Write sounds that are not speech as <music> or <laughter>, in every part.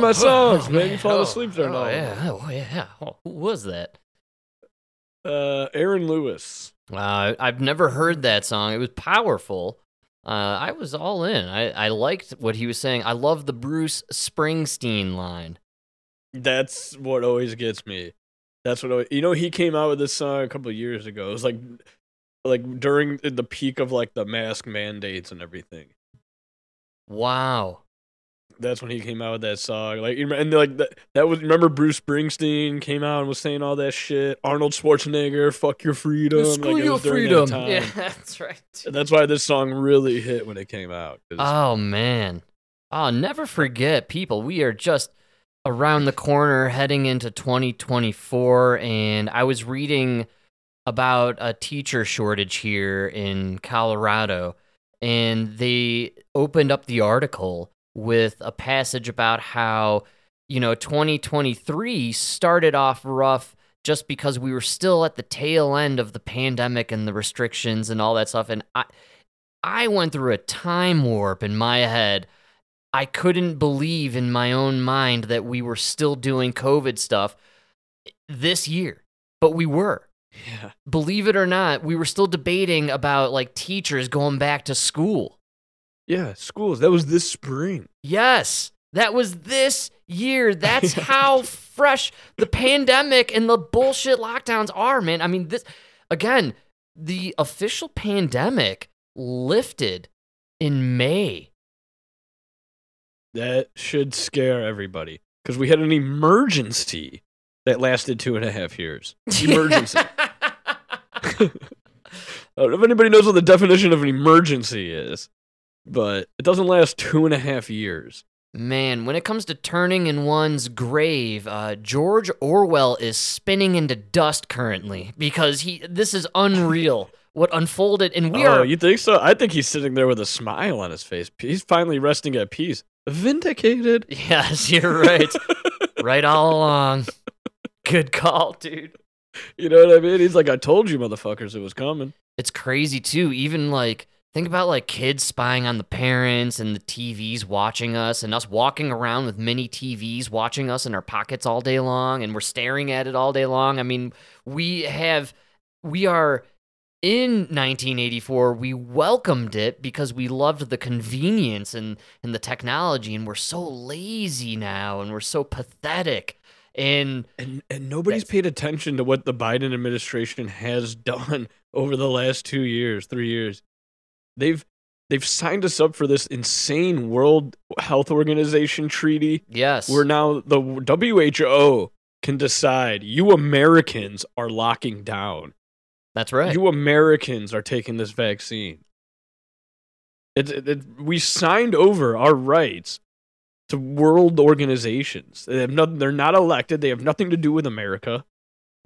yeah, well, you don't like any of my songs, man. You fall oh, asleep during oh, all yeah, oh yeah. Oh, who was that? Uh, Aaron Lewis. Uh, I've never heard that song. It was powerful. Uh, I was all in. I, I liked what he was saying. I love the Bruce Springsteen line. That's what always gets me. That's what always, you know. He came out with this song a couple years ago. It was like, like during the peak of like the mask mandates and everything. Wow. That's when he came out with that song. Like, remember- and like that, that was remember Bruce Springsteen came out and was saying all that shit. Arnold Schwarzenegger, fuck your freedom. Screw like, your was during that freedom. Yeah, <laughs> that's right. That's why this song really hit when it came out. Oh man. Oh, never forget, people. We are just around the corner heading into 2024 and I was reading about a teacher shortage here in Colorado and they opened up the article with a passage about how you know 2023 started off rough just because we were still at the tail end of the pandemic and the restrictions and all that stuff and I I went through a time warp in my head. I couldn't believe in my own mind that we were still doing COVID stuff this year, but we were. yeah. Believe it or not, we were still debating about like teachers going back to school. Yeah, schools. That was this spring. Yes, that was this year. That's <laughs> how fresh the pandemic and the bullshit lockdowns are, man. I mean, this again, the official pandemic lifted in May. That should scare everybody because we had an emergency that lasted two and a half years. <laughs> Emergency. <laughs> I don't know if anybody knows what the definition of an emergency is, but it doesn't last two and a half years. Man, when it comes to turning in one's grave, uh, George Orwell is spinning into dust currently because he. This is unreal. <laughs> what unfolded, and we oh, are. you think so? I think he's sitting there with a smile on his face. He's finally resting at peace. Vindicated. <laughs> Yes, you're right. <laughs> right all along. Good call, dude. You know what I mean? He's like, I told you, motherfuckers, it was coming. It's crazy too. Even like think about like kids spying on the parents and the TVs watching us and us walking around with mini TVs watching us in our pockets all day long and we're staring at it all day long. I mean, we have we are in 1984 we welcomed it because we loved the convenience and and the technology and we're so lazy now and we're so pathetic and And and nobody's paid attention to what the Biden administration has <laughs> done over the last two years, three years. They've they've signed us up for this insane World Health Organization treaty yes where now the WHO can decide you Americans are locking down. that's right You Americans are taking this vaccine. It, it, it- we signed over our rights to world organizations. They have they're not elected. They have nothing to do with America.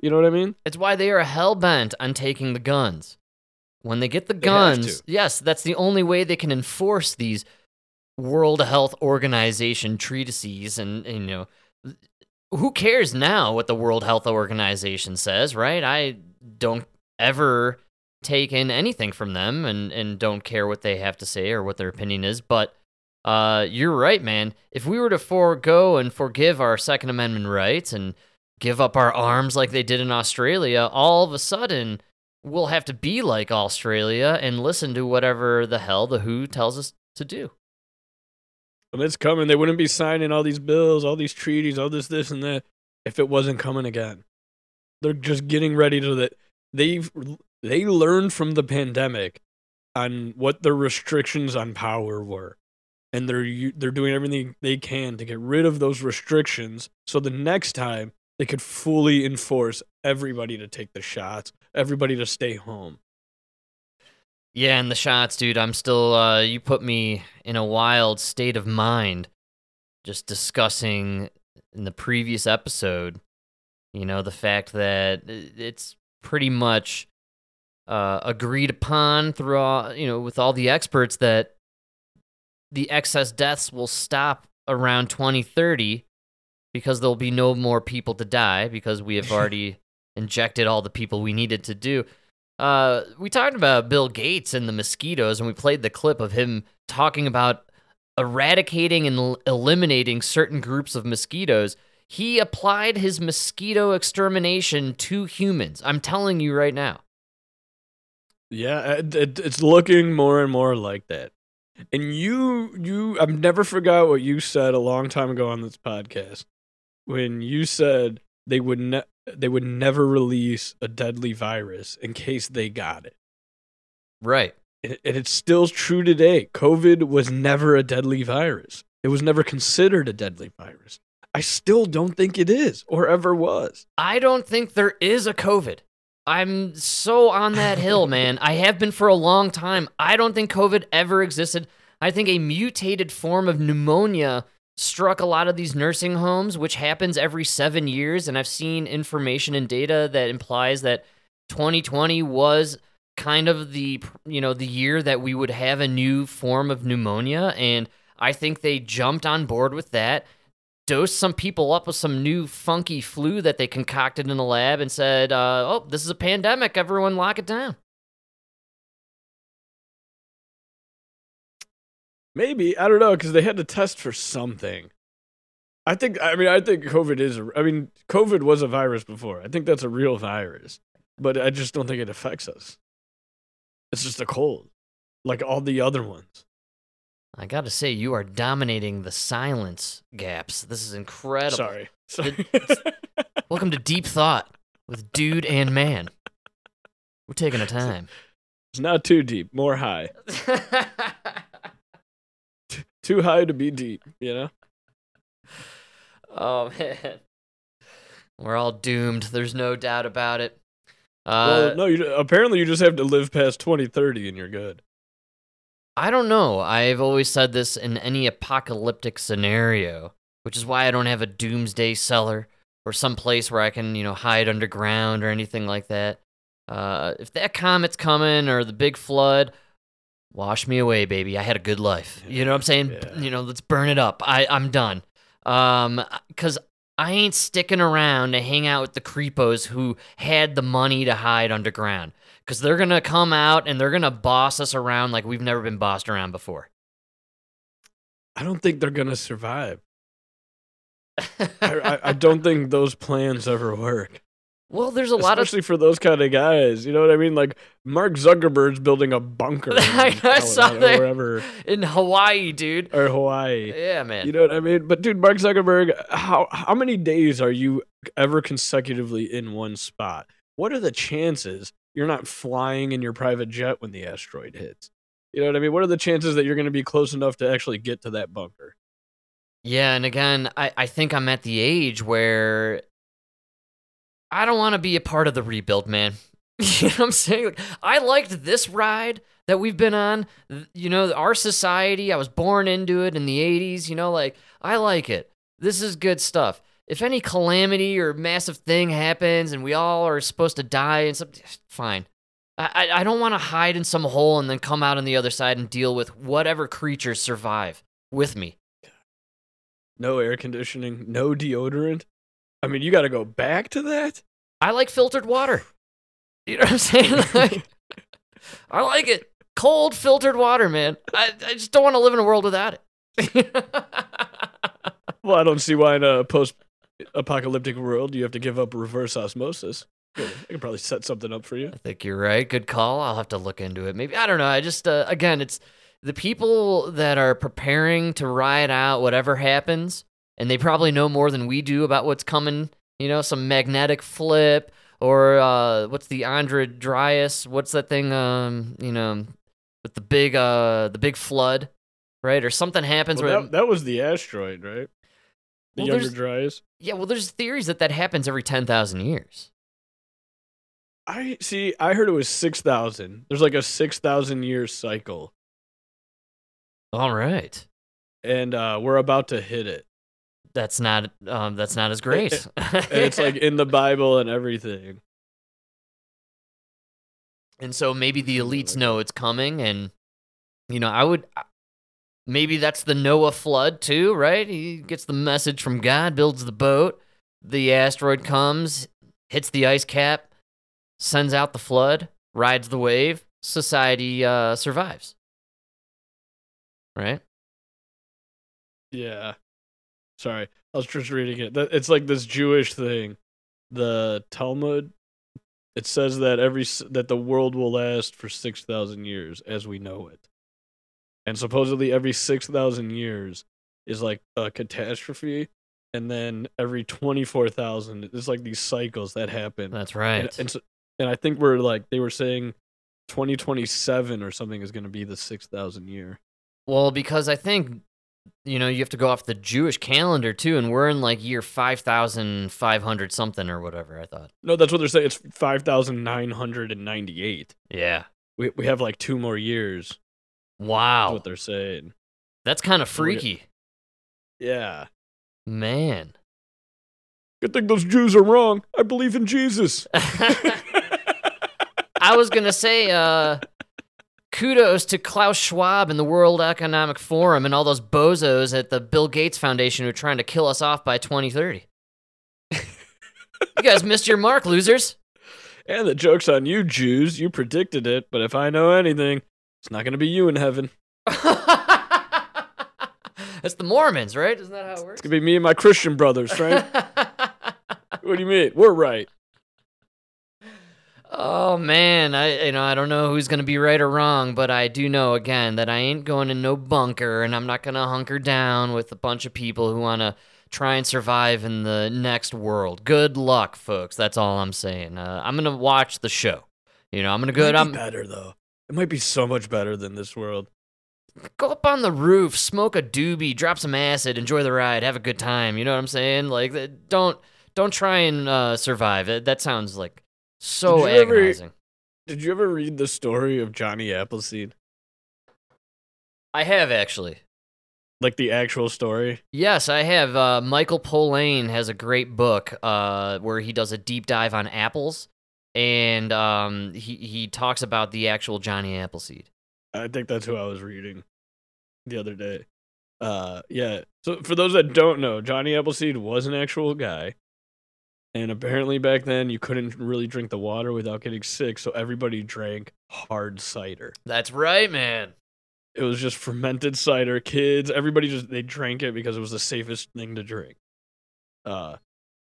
You know what I mean? It's why they are hell bent on taking the guns. When they get the guns, yes, that's the only way they can enforce these World Health Organization treatises. And, and, you know, who cares now what the World Health Organization says, right? I don't ever take in anything from them and, and don't care what they have to say or what their opinion is. But uh, you're right, man. If we were to forego and forgive our Second Amendment rights and give up our arms like they did in Australia, all of a sudden we'll have to be like Australia and listen to whatever the hell the WHO tells us to do. And it's coming. They wouldn't be signing all these bills, all these treaties, all this, this, and that if it wasn't coming again. They're just getting ready to that. They've they learned from the pandemic on what the restrictions on power were, and they're they're doing everything they can to get rid of those restrictions. So the next time they could fully enforce everybody to take the shots, everybody to stay home. Yeah, and the shots, dude, I'm still uh you put me in a wild state of mind just discussing in the previous episode, you know, the fact that it's pretty much uh agreed upon through all, you know, with all the experts that the excess deaths will stop around 2030 because there'll be no more people to die because we have <laughs> already injected all the people we needed to do. Uh, we talked about Bill Gates and the mosquitoes, and we played the clip of him talking about eradicating and el- eliminating certain groups of mosquitoes, he applied his mosquito extermination to humans. I'm telling you right now. Yeah, it, it, it's looking more and more like that. And you, you, I've never forgot what you said a long time ago on this podcast when you said they would ne- they would never release a deadly virus in case they got it. Right. And and it's still true today. COVID was never a deadly virus. It was never considered a deadly virus. I still don't think it is or ever was. I don't think there is a COVID. I'm so on that hill, <laughs> man. I have been for a long time. I don't think COVID ever existed. I think a mutated form of pneumonia struck a lot of these nursing homes, which happens every seven years. And I've seen information and data that implies that 2020 was kind of the you know the year that we would have a new form of pneumonia and I think they jumped on board with that dosed some people up with some new funky flu that they concocted in the lab and said, uh, "Oh, this is a pandemic. Everyone, lock it down." Maybe I don't know because they had to test for something. I think. I mean, I think COVID is. A, I mean, COVID was a virus before. I think that's a real virus, but I just don't think it affects us. It's just a cold, like all the other ones. I got to say, you are dominating the silence gaps. This is incredible. Sorry. Sorry. <laughs> Welcome to Deep Thought with Dude and Man. We're taking a time. it's not too deep. More high. <laughs> Too high to be deep. You know. oh <laughs> man, we're all doomed. There's no doubt about it. Uh, well, no. You apparently you just have to live past twenty thirty and you're good. I don't know. I've always said this in any apocalyptic scenario, which is why I don't have a doomsday cellar or some place where I can, you know, hide underground or anything like that. Uh, if that comet's coming or the big flood, wash me away, baby. I had a good life. You know what I'm saying? Yeah. You know, let's burn it up. I I'm done. Um, cause I ain't sticking around to hang out with the creepos who had the money to hide underground. Cause they're gonna come out and they're gonna boss us around like we've never been bossed around before. I don't think they're gonna survive. <laughs> I, I, I don't think those plans ever work. Well, there's a lot of Especially for those kind of guys. You know what I mean? Like Mark Zuckerberg's building a bunker <laughs> in I saw that. or wherever in Hawaii, dude. or Hawaii. Yeah, man. You know what I mean? But dude, Mark Zuckerberg, how how many days are you ever consecutively in one spot? What are the chances you're not flying in your private jet when the asteroid hits? You know what I mean? What are the chances that you're going to be close enough to actually get to that bunker? Yeah, and again, I, I think I'm at the age where I don't want to be a part of the rebuild, man. <laughs> you know what I'm saying? Like, I liked this ride that we've been on. You know, our society, I was born into it in the 80s. You know, like, I like it. This is good stuff. If any calamity or massive thing happens and we all are supposed to die and something, fine. I, I don't want to hide in some hole and then come out on the other side and deal with whatever creatures survive with me. No air conditioning, no deodorant. I mean, you got to go back to that? I like filtered water. You know what I'm saying? <laughs> Like, I like it. Cold filtered water, man. I, I just don't want to live in a world without it. <laughs> Well, I don't see why in a post apocalyptic world you have to give up reverse osmosis. I could probably set something up for you. I think you're right. Good call. I'll have to look into it. Maybe I don't know. I just uh, again, it's the people that are preparing to ride out whatever happens, and they probably know more than we do about what's coming. You know, some magnetic flip or uh, what's the Andra Dryas? What's that thing? Um, you know, with the big uh, the big flood, right? Or something happens Well, where that, that was the asteroid, right? The Well, younger Dryas. yeah. Well, there's theories that that happens every ten thousand years. I see. I heard it was six thousand. There's like a six thousand year cycle, All right. and uh, we're about to hit it. That's not um that's not as great. <laughs> It's like in the Bible and everything. and so maybe the elites know it's coming and you know, I would maybe that's the Noah flood too, right? He gets the message from God, builds the boat, the asteroid comes, hits the ice cap, sends out the flood, rides the wave, society uh survives. Right? Yeah. Sorry, I was just reading it. It's like this Jewish thing. The Talmud. It says that every that the world will last for six thousand years as we know it, and supposedly every six thousand years is like a catastrophe, and then every twenty four thousand it's like these cycles that happen. That's right. And, and, so, and I think we're like they were saying, twenty twenty seven or something is going to be the six thousand year. Well, because I think you know you have to go off the Jewish calendar too, and we're in like year five thousand five hundred something or whatever. I thought. No, that's what they're saying. It's five thousand nine hundred and ninety eight. Yeah. We we have like two more years. Wow. what they're saying. That's kind of freaky, Yeah. man. Good thing those Jews are wrong. I believe in Jesus. <laughs> I was gonna say, uh, kudos to Klaus Schwab and the World Economic Forum and all those bozos at the Bill Gates Foundation who are trying to kill us off by 2030. you guys missed your mark, losers. and the joke's on you, Jews. You predicted it, but if I know anything, it's not going to be you in heaven. <laughs> That's the Mormons, right? Isn't that how it works? It's going to be me and my Christian brothers, Frank. <laughs> what do you mean? We're right. Oh man, I you know I don't know who's gonna be right or wrong, but I do know again that I ain't going in no bunker, and I'm not gonna hunker down with a bunch of people who wanna try and survive in the next world. Good luck, folks. That's all I'm saying. Uh, I'm gonna watch the show. You know, I'm gonna It go. might I'm be better, though. It might be so much better than this world. go up on the roof, smoke a doobie, drop some acid, enjoy the ride, have a good time. You know what I'm saying? Like, don't don't try and uh, survive. That sounds like so Did you ever- Did you ever read the story of Johnny Appleseed? I have actually. Like the actual story? Yes, I have. Uh, Michael Pollan has a great book uh, where he does a deep dive on apples, and um, he he talks about the actual Johnny Appleseed. I think that's who I was reading the other day. Uh, yeah. So for those that don't know, Johnny Appleseed was an actual guy, and apparently back then you couldn't really drink the water without getting sick, so everybody drank hard cider. That's right, man. It was just fermented cider. Kids, everybody just they drank it because it was the safest thing to drink. Uh,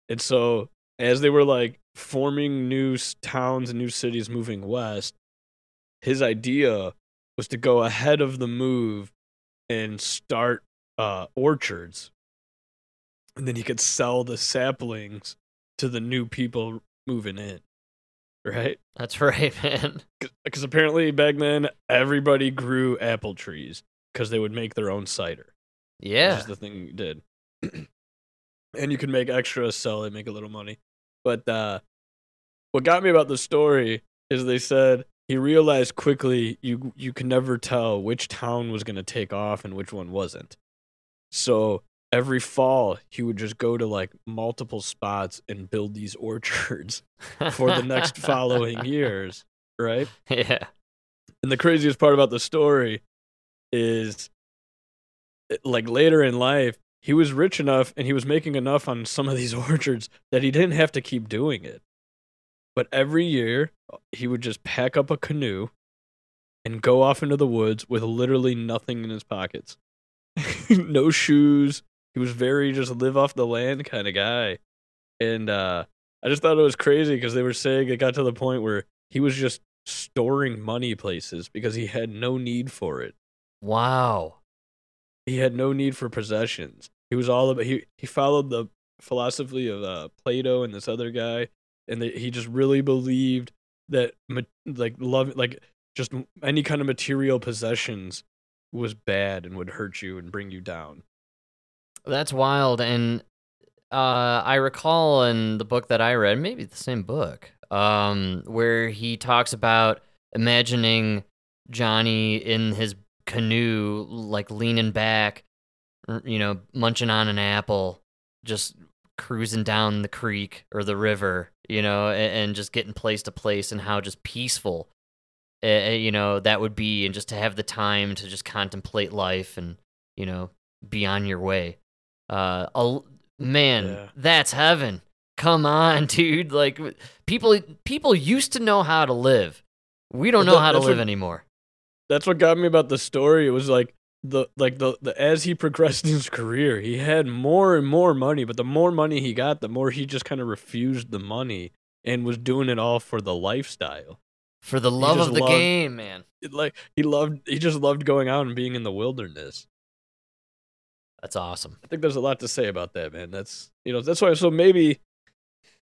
and so as they were like forming new towns and new cities moving west, his idea was to go ahead of the move and start uh, orchards, and then he could sell the saplings to the new people moving in. Right? That's right, <laughs> man. because apparently back then everybody grew apple trees because they would make their own cider. Which Yeah. is the thing you did, <clears throat> and you could make extra, sell it, make a little money. But uh, what got me about the story is they said he realized quickly you you can never tell which town was gonna take off and which one wasn't. So every fall he would just go to like multiple spots and build these <laughs> orchards for the next following <laughs> years, right? Yeah. And the craziest part about the story is like later in life, he was rich enough and he was making enough on some of these <laughs> orchards that he didn't have to keep doing it. But every year, he would just pack up a canoe and go off into the woods with literally nothing in his pockets. no shoes. He was very just live off the land kind of guy. And uh, I just thought it was crazy because they were saying it got to the point where he was just storing money places because he had no need for it. Wow. He had no need for possessions. He was all about he he followed the philosophy of uh, Plato and this other guy, and they, he just really believed that like love like just any kind of material possessions was bad and would hurt you and bring you down. That's wild. And uh, I recall in the book that I read, maybe the same book, um, where he talks about imagining Johnny in his canoe, like leaning back, you know, munching on an apple, just cruising down the creek or the river, you know, and, and just getting place to place, and how just peaceful, uh, you know, that would be, and just to have the time to just contemplate life and, you know, be on your way. Uh, al- man, Yeah. that's heaven. Come on, <laughs> dude. Like people, people used to know how to live. We don't know that- how to live what- anymore. That's what got me about the story. It was like the like the, the as he <laughs> progressed in his career, he had more and more money, but the more money he got, the more he just kind of refused the money and was doing it all for the lifestyle. For the love of the loved- game, man. It, like he loved he just loved going out and being in the wilderness. That's awesome. I think there's a lot to say about that, man. That's you know, that's why so maybe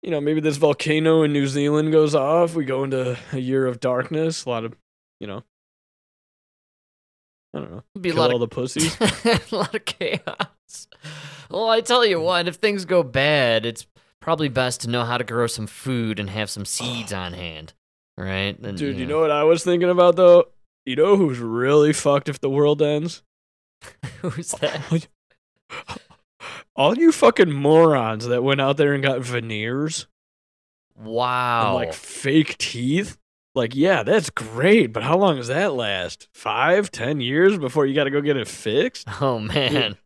you know, maybe this volcano in New Zealand goes off, we go into a year of darkness, a lot of you know I don't know. It'd be a Kill lot all of the pussies. <laughs> a lot of chaos. Well, I tell you what, if things go bad, it's probably best to know how to grow some food and have some seeds <sighs> on hand, right? And, Dude, you know what I was thinking about though? You know who's really fucked if the world ends? <laughs> who's oh, that? <laughs> Oh, <laughs> All you fucking morons that went out there and got veneers Wow. like fake teeth. Like, yeah, that's great, but how long does that last? Five, ten years before you got to go get it fixed? <laughs> oh man.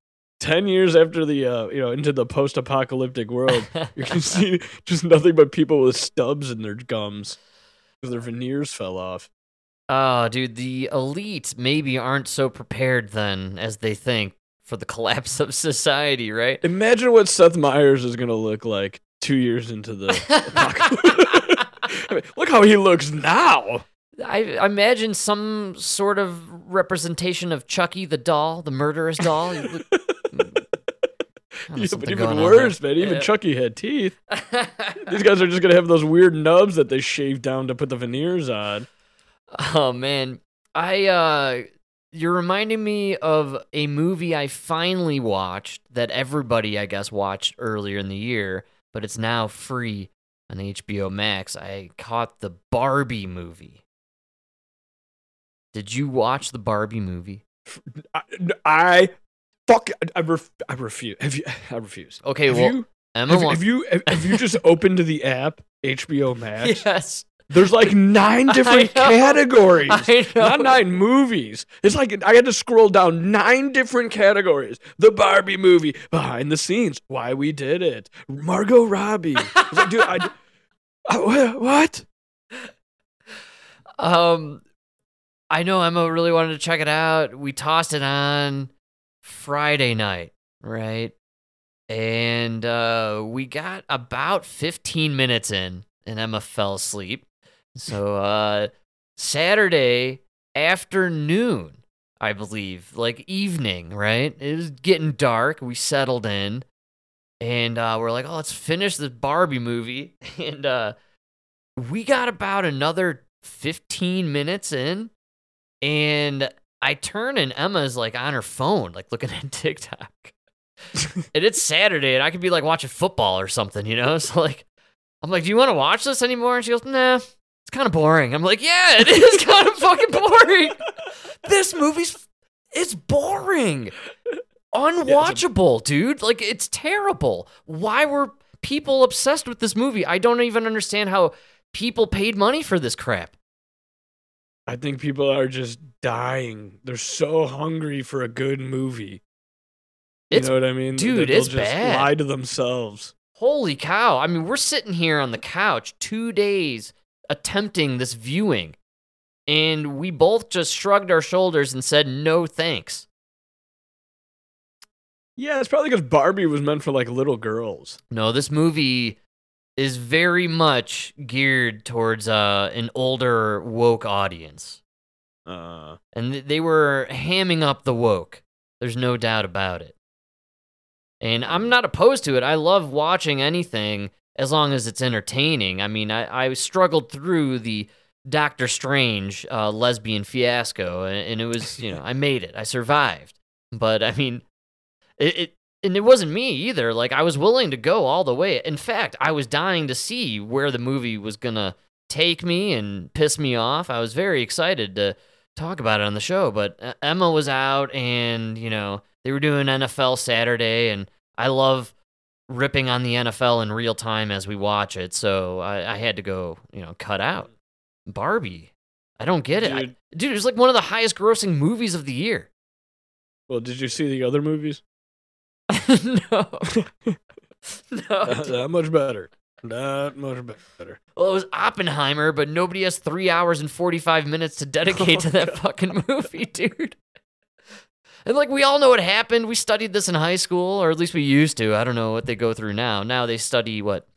Ten years after the, uh, you know, into the post-apocalyptic world, you can <laughs> see just nothing but people with stubs in their gums because their veneers fell off. oh, dude, the elite maybe aren't so prepared then as they think for the <laughs> collapse of society, right? Imagine what Seth Meyers is gonna look like two years into the. I mean, <laughs> look how he looks now. I I imagine some sort of representation of Chucky the doll, the murderous doll. Look- <laughs> Yeah, but even worse, man. Even Yeah. Chucky had teeth. These guys are just gonna have those weird nubs that they shave down to put the veneers on. Oh man, I uh you're reminding me of a movie I finally watched that everybody I guess watched earlier in the year, but it's now free on HBO Max. I caught the Barbie movie. Did you watch the Barbie movie? I, I fuck. I, ref, I refuse. Have you? <laughs> I refuse. Okay, have well, you? Emma Have, have you? Have, have you just opened the app HBO <laughs> Max? Yes. There's like <laughs> nine different know. categories. I know. Not nine movies. It's like I had to scroll down nine different categories. The Barbie movie, behind the scenes, why we did it, Margot Robbie. I like, dude, I, <laughs> I- what? Um, I know Emma really wanted to check it out. We tossed it on Friday night, right? And uh, we got about 15 minutes in, and Emma fell asleep. So uh, Saturday afternoon, I believe, like evening, right? It was getting dark. We settled in, and uh, we're like, oh, let's finish this Barbie movie. <laughs> And uh, we got about another 15 minutes in, and I turn and Emma's like on her phone, like looking <laughs> at TikTok. and it's Saturday, and I could be like watching football or something, you know? <laughs> So, like, I'm like, do you want to watch this anymore? And she goes, nah, it's kind of boring. I'm like, yeah, it is <laughs> kind of fucking boring. this movie's, it's boring. Unwatchable, dude. Like, it's terrible. Why were people obsessed with this movie? I don't even understand how people paid money for this crap. I think people are just dying. They're so hungry for a good movie. You It's know what I mean? dude, it's just bad. Lie to themselves. Holy cow. I mean, we're sitting here on the couch two days attempting this viewing, and we both just shrugged our shoulders and said, no thanks. Yeah, it's probably because Barbie was meant for like little girls. No, this movie is very much geared towards uh, an older woke audience. Uh, And th- they were hamming up the woke. There's no doubt about it. And I'm not opposed to it. I love watching anything as long as it's entertaining. I mean, I, I struggled through the Doctor Strange uh, lesbian fiasco, and, and it was, you know, I made it. I survived. But I mean, it, it and it wasn't me either. Like I was willing to go all the way. In fact, I was dying to see where the movie was gonna take me and piss me off. I was very excited to talk about it on the show, but uh, Emma was out, and you know they were doing NFL Saturday, and I love ripping on the NFL in real time as we watch it. So I, I had to go, you know, cut out Barbie. I don't get it, I- Dude. dude. It was like one of the highest grossing movies of the year. well, did you see the other movies? <laughs> <laughs> no, <laughs> no. Not that much better. Not much better. Well, it was Oppenheimer, but nobody has three hours and 45 minutes to dedicate to that oh, fucking movie, dude. And like we all know what happened. We studied this in high school, or at least we used to. I don't know what they go through now. Now they study what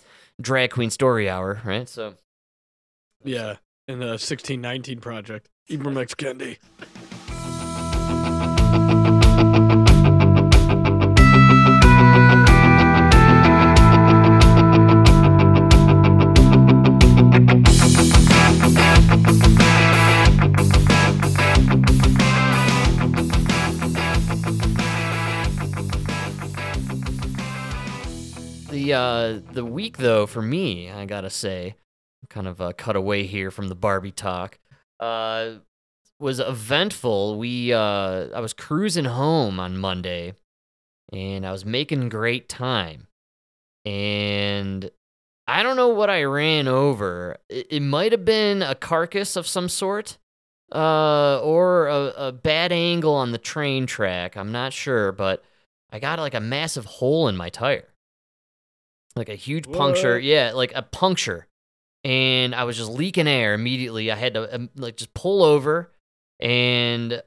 drag queen story hour, right? So Yeah, in the 1619 project. Ibram X. Kendi. The uh, the week though for me, I gotta say, kind of uh, cut away here from the Barbie talk. Uh, was eventful. We uh, I was cruising home on Monday, and I was making great time, and I don't know what I ran over. It, it might have been a carcass of some sort, uh, or a, a bad angle on the train track. I'm not sure, but I got like a massive hole in my tire, like a huge puncture. Yeah, like a puncture, and I was just leaking air immediately. I had to um, like just pull over, and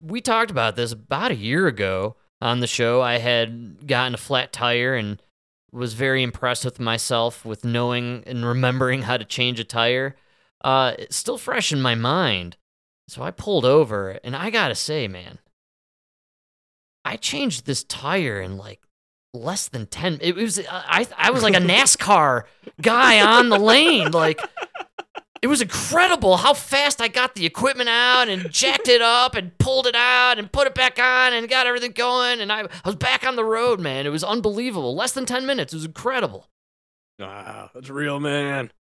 we talked about this about a year ago on the show. I had gotten a flat tire and was very impressed with myself with knowing and remembering how to change a tire. Uh, it's still fresh in my mind. So I pulled over, and I gotta say, man, I changed this tire in like less than 10 it was uh, i i was like a nascar guy on the lane like it was incredible how fast i got the equipment out and jacked it up and pulled it out and put it back on and got everything going and i, I was back on the road man it was unbelievable less than 10 minutes it was incredible Wow, that's real, man.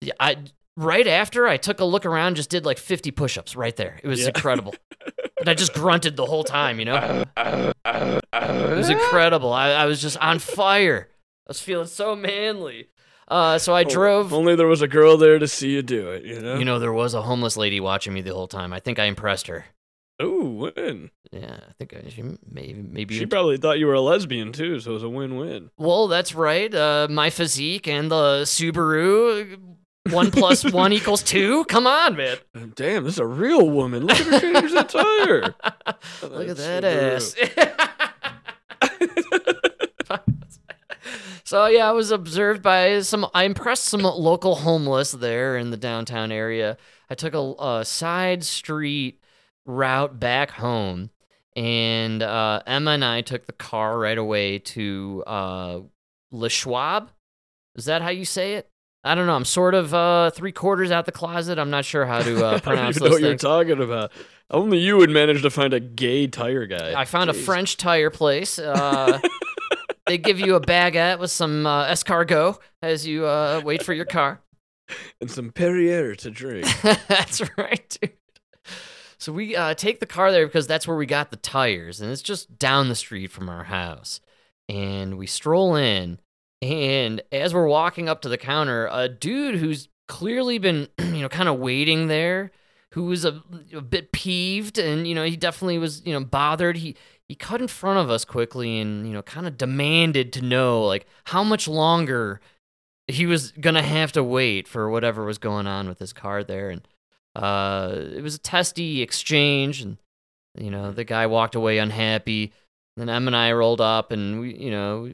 Yeah, I right after I took a look around, just did like 50 push-ups right there. It was Yeah. incredible. <laughs> and I just grunted the whole time, you know? It was incredible. I, I was just on fire. I was feeling so manly. Uh, so I drove. Only there was a girl there to see you do it, you know? You know, there was a homeless lady watching me the whole time. I think I impressed her. Ooh, win. Yeah, I think I, she maybe maybe. She probably thought you were a lesbian, too, so it was a win-win. well, that's right. Uh, my physique and the Subaru. One plus one equals two. Come on, man. Damn, this is a real woman. Look at her change <laughs> that tire. Look at that ass. <laughs> so yeah, I was observed by some. I impressed some local homeless there in the downtown area. I took a, a side street route back home, and uh, Emma and I took the car right away to uh, Le Schwab. Is that how you say it? I don't know. I'm sort of uh, three quarters out the closet. I'm not sure how to uh, <laughs> I don't pronounce even know what you're things. talking about. Only you would manage to find a gay tire guy. I found a Jeez. French tire place. Uh, <laughs> they give you a baguette with some uh, escargot as you uh, wait for your car. and some Perrier to drink. <laughs> that's right, dude. So we uh, take the car there because that's where we got the tires, and it's just down the street from our house. And we stroll in, and as we're walking up to the counter, a dude who's clearly been, <clears throat> you know, kind of waiting there, who was a, a bit peeved, and you know, he definitely was, you know, bothered. He he cut in front of us quickly, and you know, kind of demanded to know like how much longer he was gonna have to wait for whatever was going on with his car there, and uh, it was a testy exchange, and you know, the guy walked away unhappy. Then Em and I rolled up, and we, you know,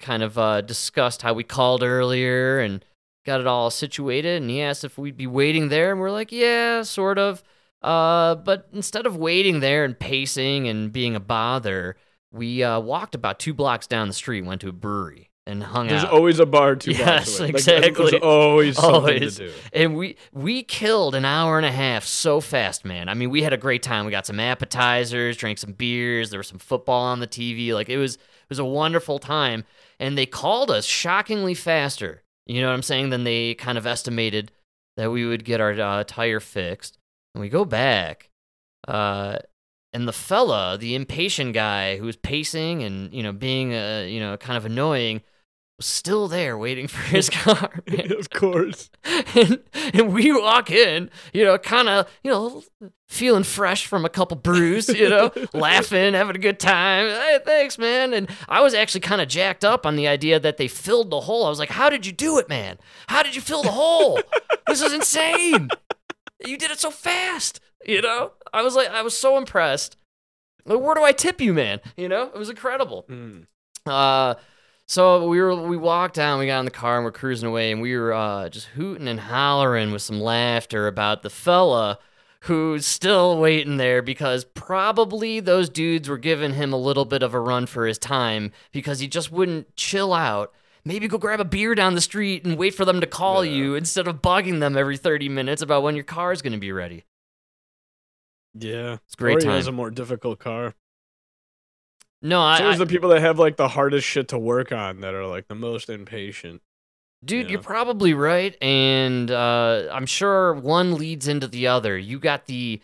kind of uh, discussed how we called earlier and got it all situated. And he asked if we'd be waiting there, and we're like, yeah, sort of. Uh, but instead of waiting there and pacing and being a bother, we uh, walked about two blocks down the street, went to a brewery, and hung There's out. There's always a bar two blocks Yes, away. Like, exactly. There's always something Always. to do. and we we killed an hour and a half so fast, man. I mean, we had a great time. We got some appetizers, drank some beers. There was some football on the TV. Like it was it was a wonderful time. And they called us shockingly faster. You know what I'm saying? Than they kind of estimated that we would get our uh, tire fixed. And we go back, uh, and the fella, the impatient guy who was pacing and you know being uh, you know kind of annoying, was still there waiting for his <laughs> car. <laughs> of course. <laughs> and, and we walk in, you know, kind of, you know, feeling fresh from a couple brews, you know, laughing, having a good time. Hey, thanks, man. And I was actually kind of jacked up on the idea that they filled the hole. I was like, how did you do it, man? How did you fill the hole? this is insane. You did it so fast, you know? I was like, I was so impressed. Like, where do I tip you, man? You know, it was incredible. Mm. Uh, so we were we walked down, we got in the car and we're cruising away, and we were uh, just hooting and hollering with some laughter about the fella who's still waiting there because probably those dudes were giving him a little bit of a run for his time because he just wouldn't chill out. Maybe go grab a beer down the street and wait for them to call Yeah. you instead of bugging them every 30 minutes about when your car's going to be ready. Yeah. It's great or he has a more difficult car. No, I, It's I- the people that have like the hardest shit to work on that are like the most impatient. Dude, Yeah. you're probably right, and uh, I'm sure one leads into the other. You got the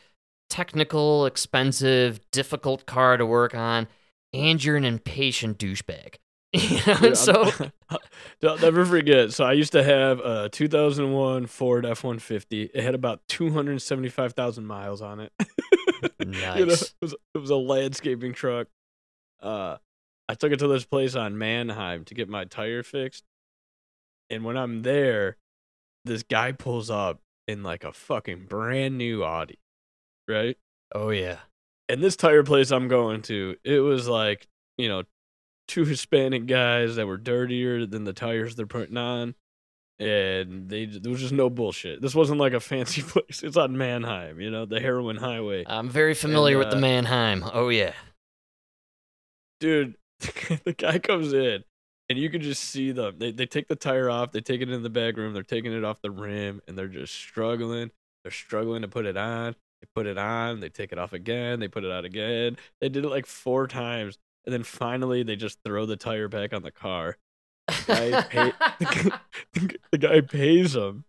technical, expensive, difficult car to work on, and you're an impatient douchebag. <laughs> You know, Dude, so I'll <laughs> never forget. So I used to have a 2001 Ford F150. It had about 275,000 miles on it. <laughs> You know, nice. it, was, it was a landscaping truck. Uh, I took it to this place on Manheim to get my tire fixed. And when I'm there, this guy pulls up in like a fucking brand new Audi, right? Oh yeah. and this tire place I'm going to, it was like, you know, two Hispanic guys that were dirtier than the tires they're putting on. And they there was just no bullshit. This wasn't like a fancy <laughs> place. It's on Manheim, you know, the heroin highway. I'm very familiar with the uh, Mannheim. Oh yeah. Dude, <laughs> the guy comes in and you can just see them. They they take the tire off, they take it in the back room, they're taking it off the rim, and they're just struggling. They're struggling to put it on. They put it on, they take it off again, they put it out again. They did it like four times, and then finally they just throw the tire back on the car. guy pay- <laughs> <laughs> the guy pays him.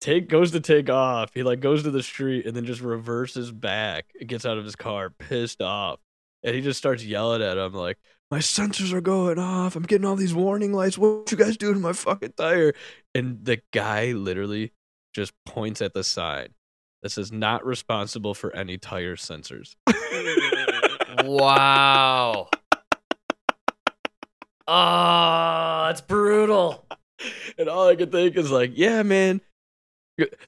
Take goes to take off. He like goes to the street and then just reverses back. and gets out of his car, pissed off, and he just starts yelling at him like, "My sensors are going off. I'm getting all these warning lights. What you guys doing to my fucking tire?" And the guy literally just points at the sign that says "Not responsible for any tire sensors." wow. <laughs> Ah, oh, it's brutal. and all I could think is like, yeah, man.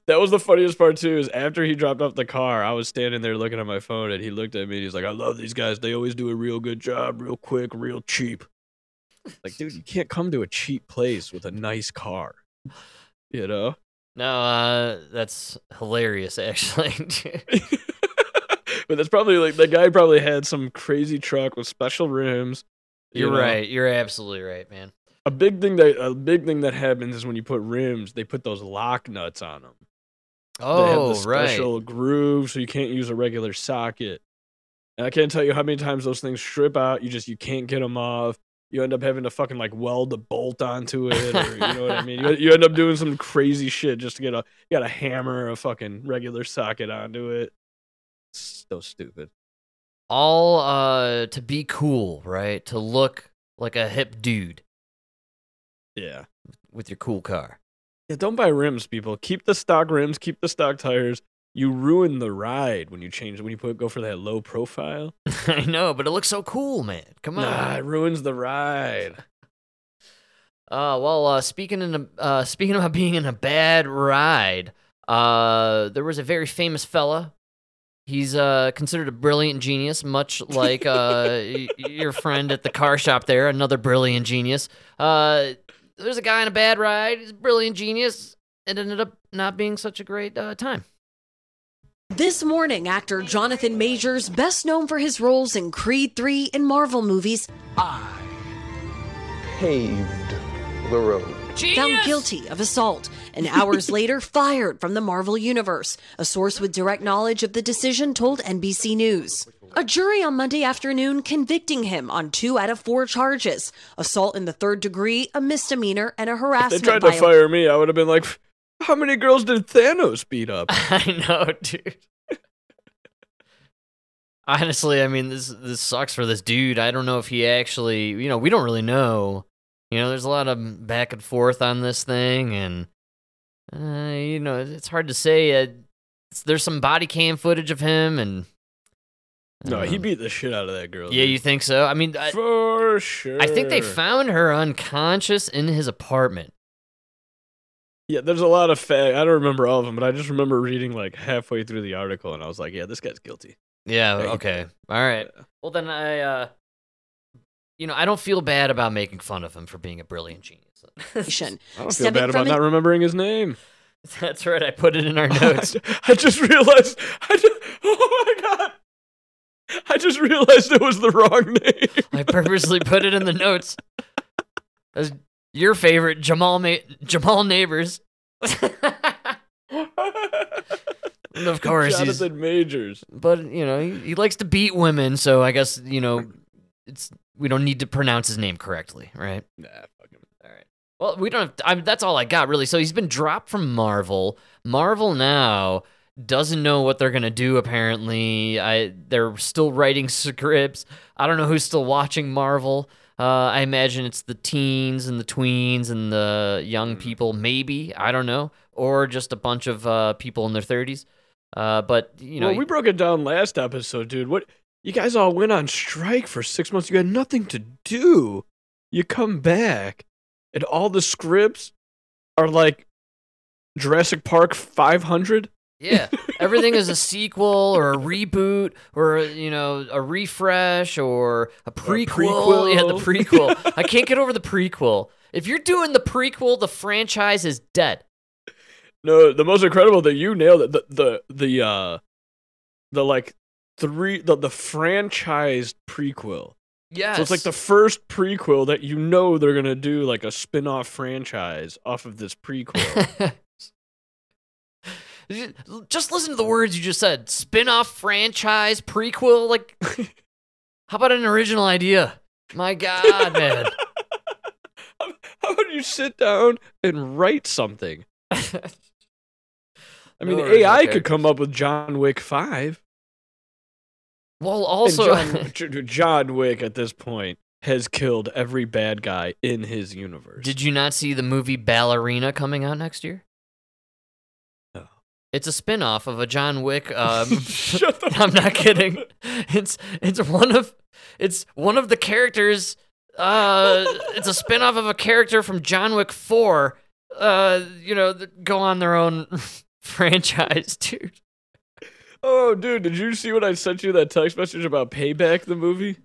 That was the funniest part too. Is after he dropped off the car, I was standing there looking at my phone, and he looked at me. and He's like, "I love these guys. They always do a real good job, real quick, real cheap." Like, dude, you can't come to a cheap place with a nice car. You know. No, uh, that's hilarious, actually. <laughs> but that's probably like the guy probably had some crazy truck with special rims. you You're know? right. You're absolutely right, man. A big thing that a big thing that happens is when you put rims, they put those lock nuts on them. they have Oh, the right. special groove, so you can't use a regular socket. And I can't tell you how many times those things strip out. You just you can't get them off. You end up having to fucking like weld a bolt onto <laughs> it, or you know what I mean. You, you end up doing some crazy shit just to get a you got a hammer a fucking regular socket onto it. So stupid. All uh to be cool, right? To look like a hip dude Yeah. with your cool car. Yeah. Don't buy rims, people. Keep the stock rims. Keep the stock tires. You ruin the ride when you change when you put go for that low profile. <laughs> I know, but it looks so cool, man. Come on. Nah, it ruins the ride. <laughs> Uh, well, uh, speaking in a, uh, speaking <laughs> about being in a bad ride, uh, there was a very famous fella. He's uh, considered a brilliant genius, much like uh, y- your friend at the car shop there, another brilliant genius. Uh, there's a guy in a bad ride. He's a brilliant genius. It ended up not being such a great uh, time. This morning, actor Jonathan Majors, best known for his roles in Creed 3 and Marvel movies, I paved the road. found guilty of assault and hours <laughs> later fired from the Marvel Universe. A source with direct knowledge of the decision told NBC News. A jury on Monday afternoon convicting him on two out of four charges assault in the third degree, a misdemeanor, and a harassment. If they harassment tried to violation. fire me, I would have been like, "How many girls did Thanos beat up?" <laughs> I know, dude. Honestly, I mean, this this sucks for this dude. I don't know if he actually, you know, we don't really know. You know, there's a lot of back and forth on this thing, and uh, you know, it's hard to say. Uh, it's- there's some body cam footage of him, and I No, he beat the shit out of that girl. Yeah, dude. you think so? I mean, I, for sure. I think they found her unconscious in his apartment. Yeah, there's a lot of fact. I don't remember all of them, but I just remember reading like halfway through the article, and I was like, "Yeah, this guy's guilty." Yeah, Yeah, okay. All right. Well then I uh you know, I don't feel bad about making fun of him for being a brilliant genius. <laughs> I don't feel Stemming bad about not remembering his name. <laughs> That's right. I put it in our <laughs> notes. I just realized. I just, oh my god! I just realized it was the wrong name. I purposely put it in the notes. As your favorite Jamal Ma- Jamal Neighbors. And <laughs> of course, he's, Jonathan Majors. but you know, he, he likes to beat women, so I guess you know, it's we don't need to pronounce his name correctly, right? Nah, fuck him. All right. Well, we don't have. I mean, that's all I got really. So he's been dropped from Marvel. Marvel now doesn't know what they're gonna do. Apparently, I they're still writing scripts. I don't know who's still watching Marvel. Uh, I imagine it's the teens and the tweens and the young people, maybe I don't know, or just a bunch of uh, people in their thirties. Uh, but you know, well, we broke it down last episode, dude. What you guys all went on strike for six months. You had nothing to do. You come back, and all the scripts are like Jurassic Park 500. Yeah, <laughs> everything is a sequel or a reboot or you know a refresh or a prequel. prequel. Yeah, the prequel. <laughs> I can't get over the prequel. If you're doing the prequel, the franchise is dead. No, the most incredible that you nailed it. The the the uh the like three the the franchised prequel. Yes. So it's like the first prequel that you know they're gonna do like a spin-off franchise off of this prequel. <laughs> just listen to the words you just said. Spin-off franchise prequel. Like, <laughs> how about an original idea? My God, man. <laughs> how, about you sit down and write something? <laughs> I mean, No AI could come up with John Wick Five. well, And also, John, John Wick at this point has killed every bad guy in his universe. Did you not see the movie Ballerina coming out next year? It's a spin-off of a John Wick <laughs> um <laughs> I'm not kidding. It's it's one of it's one of the characters uh it's a spin-off of a character from John Wick 4 uh you know that go on their own <laughs> franchise, dude. Oh, dude, did you see what I sent you that text message about Payback the movie?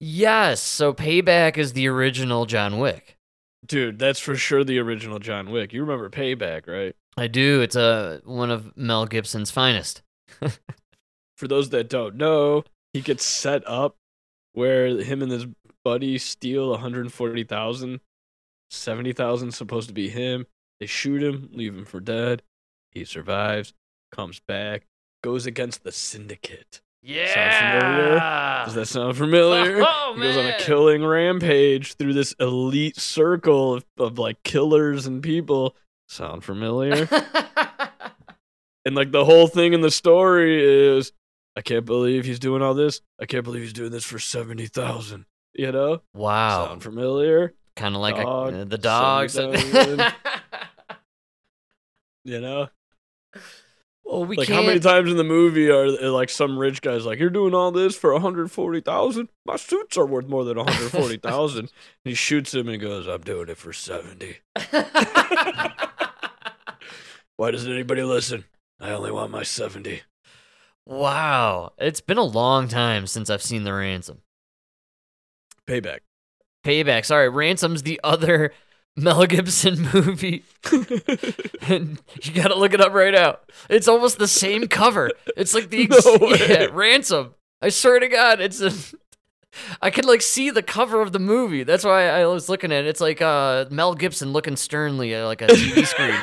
Yes, so Payback is the original John Wick. Dude, that's for sure the original John Wick. You remember Payback, right? I do. It's a one of Mel Gibson's finest. <laughs> For those that don't know, he gets set up where him and his buddy steal 140,000. 70,000 supposed to be him. They shoot him, leave him for dead. He survives, comes back, goes against the syndicate. Yeah. Does that sound familiar? <laughs> Oh, he goes on a killing rampage through this elite circle of, of like killers and people. Sound familiar? <laughs> <laughs> and like the whole thing in the story is I can't believe he's doing all this. I can't believe he's doing this for 70,000. You know? wow. Sound familiar? Kind of like Dog, uh, the dogs. <laughs> You know? well, we like can't. how many times in the movie are uh, like some rich guys like you're doing all this for 140,000? My suits are worth more than 140,000. and he shoots him and goes, "I'm doing it for 70." Why doesn't anybody listen? I only want my 70. wow, it's been a long time since I've seen the ransom. Payback. Payback. Sorry, ransom's the other <laughs> Mel Gibson movie. and <laughs> you gotta look it up right now. It's almost the same cover. It's like the <laughs> ex- No yeah, ransom. I swear to God, it's a. I could like see the cover of the movie. That's why I was looking at it. It's like uh, Mel Gibson looking sternly at like a TV screen.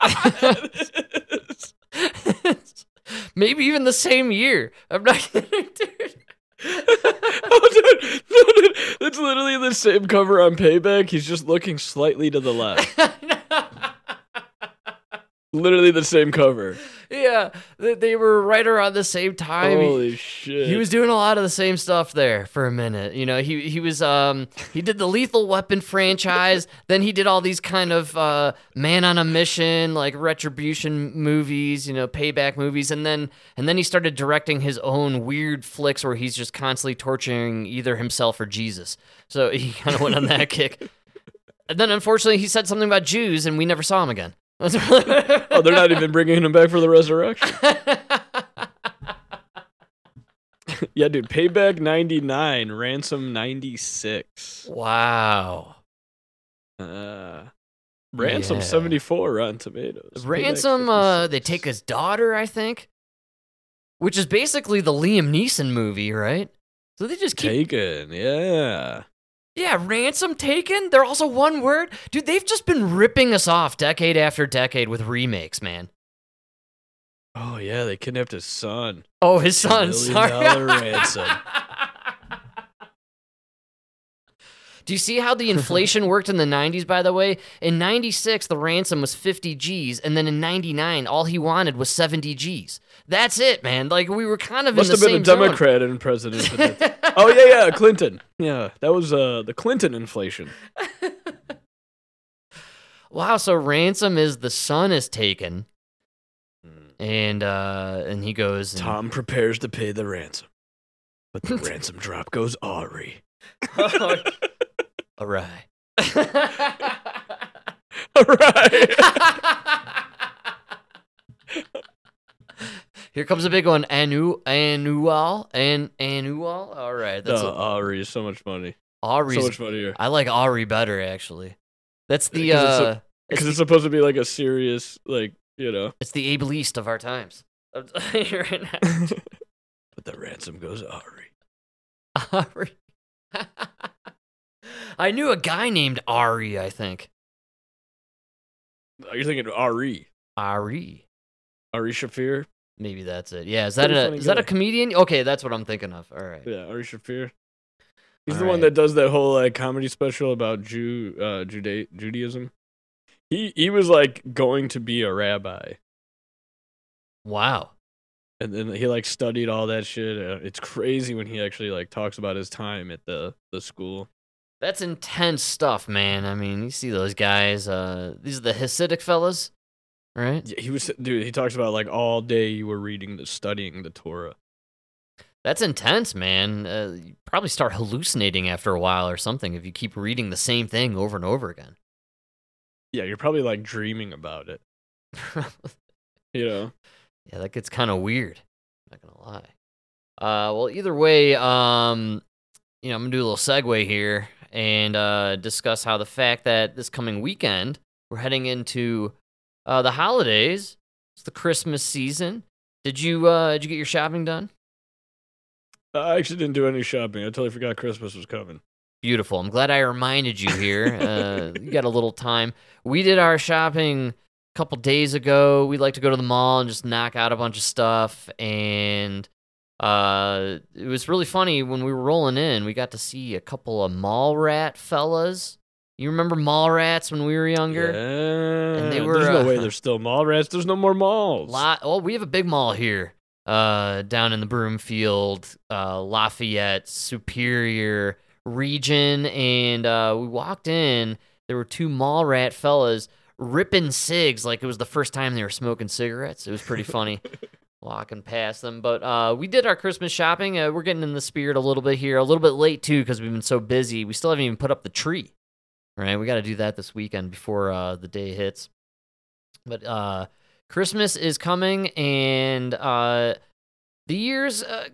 <laughs> Maybe even the same year. I'm not <laughs> kidding, dude. <laughs> oh, dude, no, dude, it's literally the same cover on Payback. He's just looking slightly to the left. Literally the same cover. yeah, they, they were right around the same time. Holy shit. He was doing a lot of the same stuff there for a minute. You know, he he was um he did the Lethal Weapon franchise, <laughs> then he did all these kind of uh man on a mission like retribution movies, you know, payback movies and then and then he started directing his own weird flicks where he's just constantly torturing either himself or Jesus. So he kind of went on that <laughs> kick. And then unfortunately he said something about Jews and we never saw him again. <laughs> Oh, they're not even bringing him back for the resurrection. <laughs> Yeah, dude. Payback ninety nine, ransom ninety six. Wow. Uh, ransom Yeah. seventy four Rotten Tomatoes. Ransom, uh, they take his daughter, I think, which is basically the Liam Neeson movie, right? So they just keep, Taken, yeah. Yeah, ransom taken. They're also one word, dude. They've just been ripping us off decade after decade with remakes, man. Oh yeah, they kidnapped his son. Oh, his son, sorry. ransom. <laughs> Do you see how the <laughs> inflation worked in the 90s, by the way? In 96, the ransom was 50 G's, and then in 99, all he wanted was 70 G's. That's it, man. Like, we were kind of Must in have been a same zone. Democrat and president. oh yeah, yeah, Clinton. Yeah, that was uh the Clinton inflation. <laughs> Wow, so ransom is the son is taken, and uh, and he goes. and- Tom prepares to pay the ransom, but the <laughs> ransom drop goes Ari. All right. <laughs> All right. Here comes a big one. Anu, annual, an annual. All right, that's no, a, Ari is so much funny. Ari's. So much funnier. I like Ari better actually. That's the Because it's uh, it's, Because it's supposed to be like a serious, like you know. it's the Abe Least of our times. I'm telling you right now. but the ransom goes Ari. Ari. <laughs> I knew a guy named Ari. I think Oh, you're thinking Ari. Ari. Ari Shaffir. Maybe that's it. Yeah, is that Pretty a is that a comedian? Okay, that's what I'm thinking of. All right. Yeah, Ari Shaffir. He's All the one that does that whole like comedy special about Jew uh Juda- Judaism. He he was like going to be a rabbi. Wow. And then he like studied all that shit. Uh, it's crazy when he actually like talks about his time at the the school. That's intense stuff, man. I mean, you see those guys. Uh, these are the Hasidic fellas, right? Yeah, he was dude. He talks about like all day you were reading the studying the Torah. That's intense, man. Uh, you probably start hallucinating after a while or something if you keep reading the same thing over and over again. Yeah, you're probably like dreaming about it. <laughs> You know. yeah, that gets kind of weird. I'm not gonna lie. Uh, well, either way, um, you know, I'm gonna do a little segue here and uh, discuss how the fact that this coming weekend we're heading into uh, the holidays. It's the Christmas season. Did you uh, did you get your shopping done? I actually didn't do any shopping. I totally forgot Christmas was coming. Beautiful. I'm glad I reminded you here. <laughs> Uh, you got a little time. We did our shopping a couple days ago. We like to go to the mall and just knock out a bunch of stuff. And uh, it was really funny when we were rolling in. We got to see a couple of mall rat fellas. You remember mall rats when we were younger? Yeah. And they were, There's no uh, way there's still mall rats. There's no more malls. Lot. Oh, we have a big mall here, uh, down in the Broomfield, uh, Lafayette, Superior region, and uh, we walked in. There were two mall rat fellas ripping cigs like it was the first time they were smoking cigarettes. It was pretty funny. <laughs> Walking past them, but uh, we did our Christmas shopping. Uh, we're getting in the spirit a little bit here, a little bit late too because we've been so busy. We still haven't even put up the tree. Right, we got to do that this weekend before uh, the day hits. But uh, Christmas is coming, and uh, the year's uh,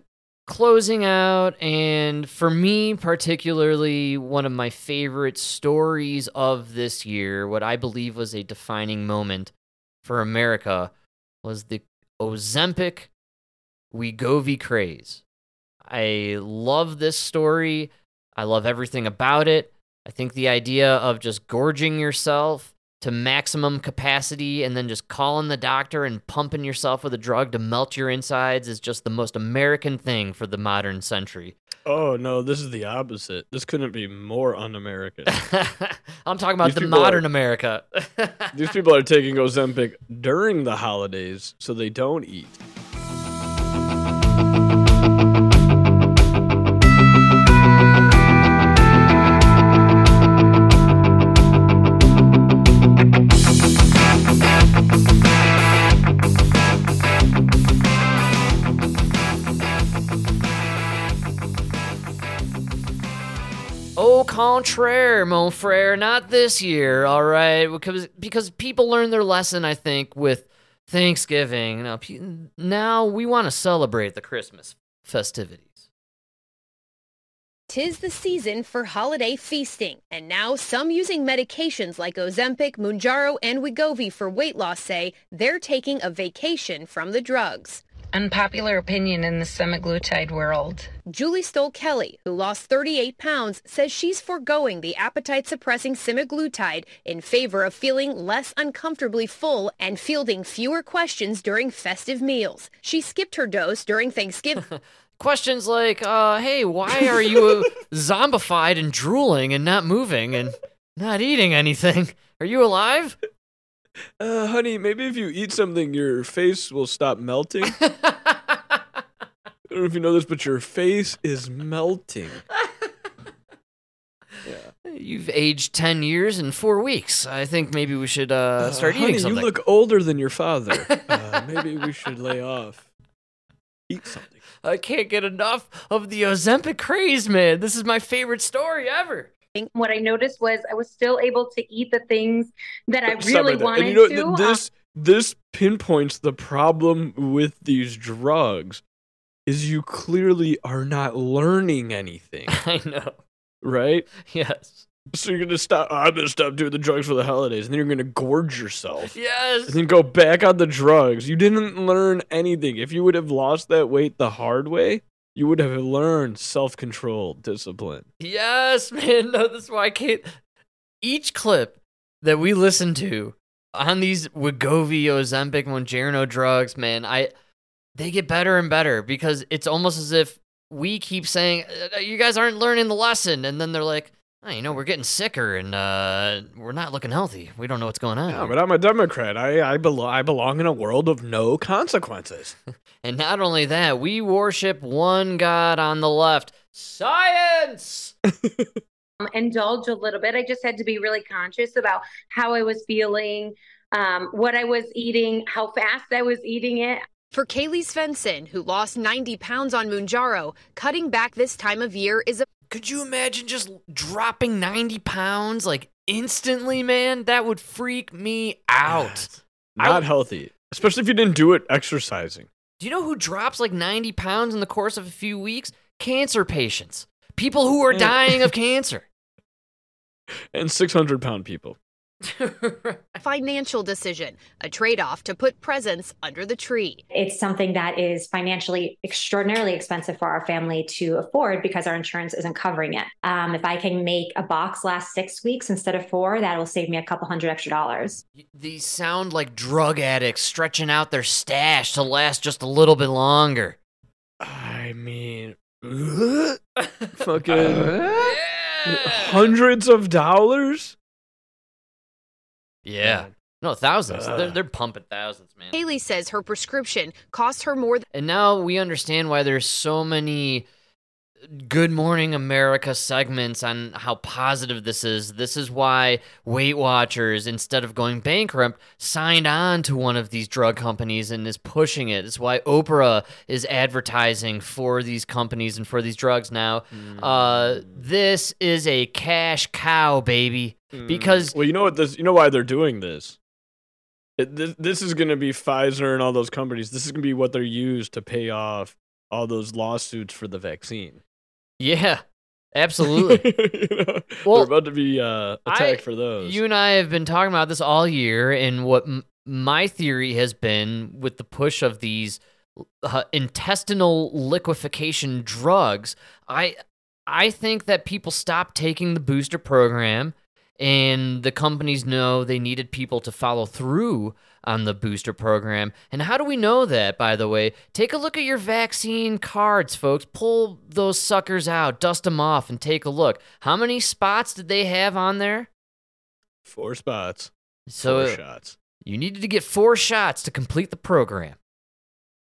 closing out. And for me, particularly, one of my favorite stories of this year, what I believe was a defining moment for America, was the Ozempic Wegovy craze. I love this story. I love everything about it. I think the idea of just gorging yourself to maximum capacity and then just calling the doctor and pumping yourself with a drug to melt your insides is just the most American thing for the modern century. Oh no, this is the opposite. This couldn't be more un-American. <laughs> I'm talking about These the people are- modern America. These people are taking Ozempic during the holidays so they don't eat. Contraire, mon frere, not this year, all right? Because because people learned their lesson, I think, with Thanksgiving. Now, now we want to celebrate the Christmas festivities. Tis the season for holiday feasting, and now some using medications like Ozempic, Mounjaro, and Wegovy for weight loss say they're taking a vacation from the drugs. Unpopular opinion in the semaglutide world. Julie Stoll Kelly, who lost 38 pounds, says she's foregoing the appetite suppressing semaglutide in favor of feeling less uncomfortably full and fielding fewer questions during festive meals. She skipped her dose during Thanksgiving. <laughs> Questions like, uh, hey, why are you <laughs> zombified and drooling and not moving and not eating anything? Are you alive? Uh, honey, maybe if you eat something, your face will stop melting. <laughs> I don't know if you know this, but your face is melting. <laughs> Yeah. You've aged 10 years in four weeks. I think maybe we should uh, start honey, eating something. You look older than your father. <laughs> Uh, maybe we should lay off. Eat something. I can't get enough of the Ozempic craze, man. This is my favorite story ever. What I noticed was I was still able to eat the things that I really right wanted and you know, to. th- Um, this this pinpoints the problem with these drugs is you clearly are not learning anything, <laughs> I know. right? Yes. So you're gonna stop. "Oh, I'm gonna stop doing the drugs for the holidays, and then you're gonna gorge yourself, Yes. and then go back on the drugs. You didn't learn anything. If you would have lost that weight the hard way, you would have learned self control, discipline. Yes, <laughs> man. No, that's why I can't. Each clip that we listen to on these Wegovy, Ozempic, Mounjaro drugs, man, I they get better and better because it's almost as if we keep saying "Uh, you guys aren't learning the lesson, and then they're like, oh, you know, we're getting sicker and uh, we're not looking healthy. We don't know what's going on. Yeah, but I'm a Democrat. I I, belo- I belong in a world of no consequences. <laughs> And not only that, we worship one God on the left. Science! <laughs> um, indulge a little bit. I just had to be really conscious about how I was feeling, um, what I was eating, how fast I was eating it. For Kaylee Svensson, who lost 90 pounds on Mounjaro, cutting back this time of year is a Could you imagine just dropping 90 pounds like instantly, man? That would freak me out. Not would- healthy, especially if you didn't do it exercising. Do you know who drops like 90 pounds in the course of a few weeks? Cancer patients. People who are eh. dying of <laughs> cancer. And 600 pound people. <laughs> financial decision, a trade off to put presents under the tree. It's something that is financially extraordinarily expensive for our family to afford because our insurance isn't covering it. Um, if I can make a box last six weeks instead of four, that will save me a couple hundred extra dollars. These sound like drug addicts stretching out their stash to last just a little bit longer. I mean, <laughs> fucking Yeah. hundreds of dollars? Yeah. No, thousands. They're, they're pumping thousands, man. Haley says her prescription cost her more And now we understand why there's so many Good Morning America segments on how positive this is. This is why Weight Watchers, instead of going bankrupt, signed on to one of these drug companies and is pushing it. It's why Oprah is advertising for these companies and for these drugs now. Uh, this is a cash cow, baby. Because well, you know what this? You know why they're doing this? It, this, this is going to be Pfizer and all those companies. This is going to be what they're used to pay off all those lawsuits for the vaccine. yeah, absolutely. <laughs> you know, Well, they're about to be uh, attacked I- for those. You and I have been talking about this all year, and what m- my theory has been with the push of these uh, intestinal liquefaction drugs. I I think that people stop taking the booster program, and the companies know they needed people to follow through on the booster program. And how do we know that, by the way? Take a look at your vaccine cards, folks. Pull those suckers out, dust them off, and take a look. How many spots did they have on there? Four spots. So four shots. you needed to get four shots to complete the program.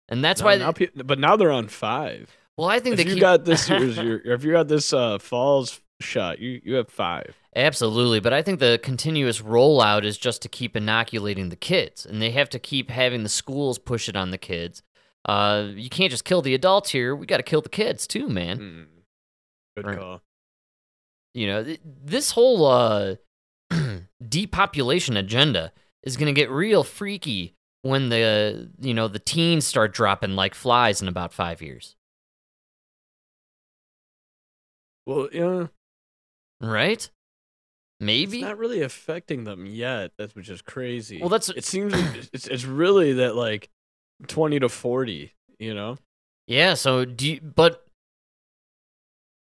And that's Now- why, now, pe- but now they're on five. well, I think If they you keep, got this <laughs> year's, your, if you got this uh, falls shot, you you have five. Absolutely, but I think the continuous rollout is just to keep inoculating the kids, and they have to keep having the schools push it on the kids. Uh, you can't just kill the adults here; we got to kill the kids too, man. Hmm. Good Right. call. You know, th- this whole uh, <clears throat> depopulation agenda is going to get real freaky when the you know the teens start dropping like flies in about five years. Well, yeah, right? Maybe. it's not really affecting them yet. That's which is crazy. Well, that's- it seems it's it's really that like twenty to forty. You know, Yeah, so do you, but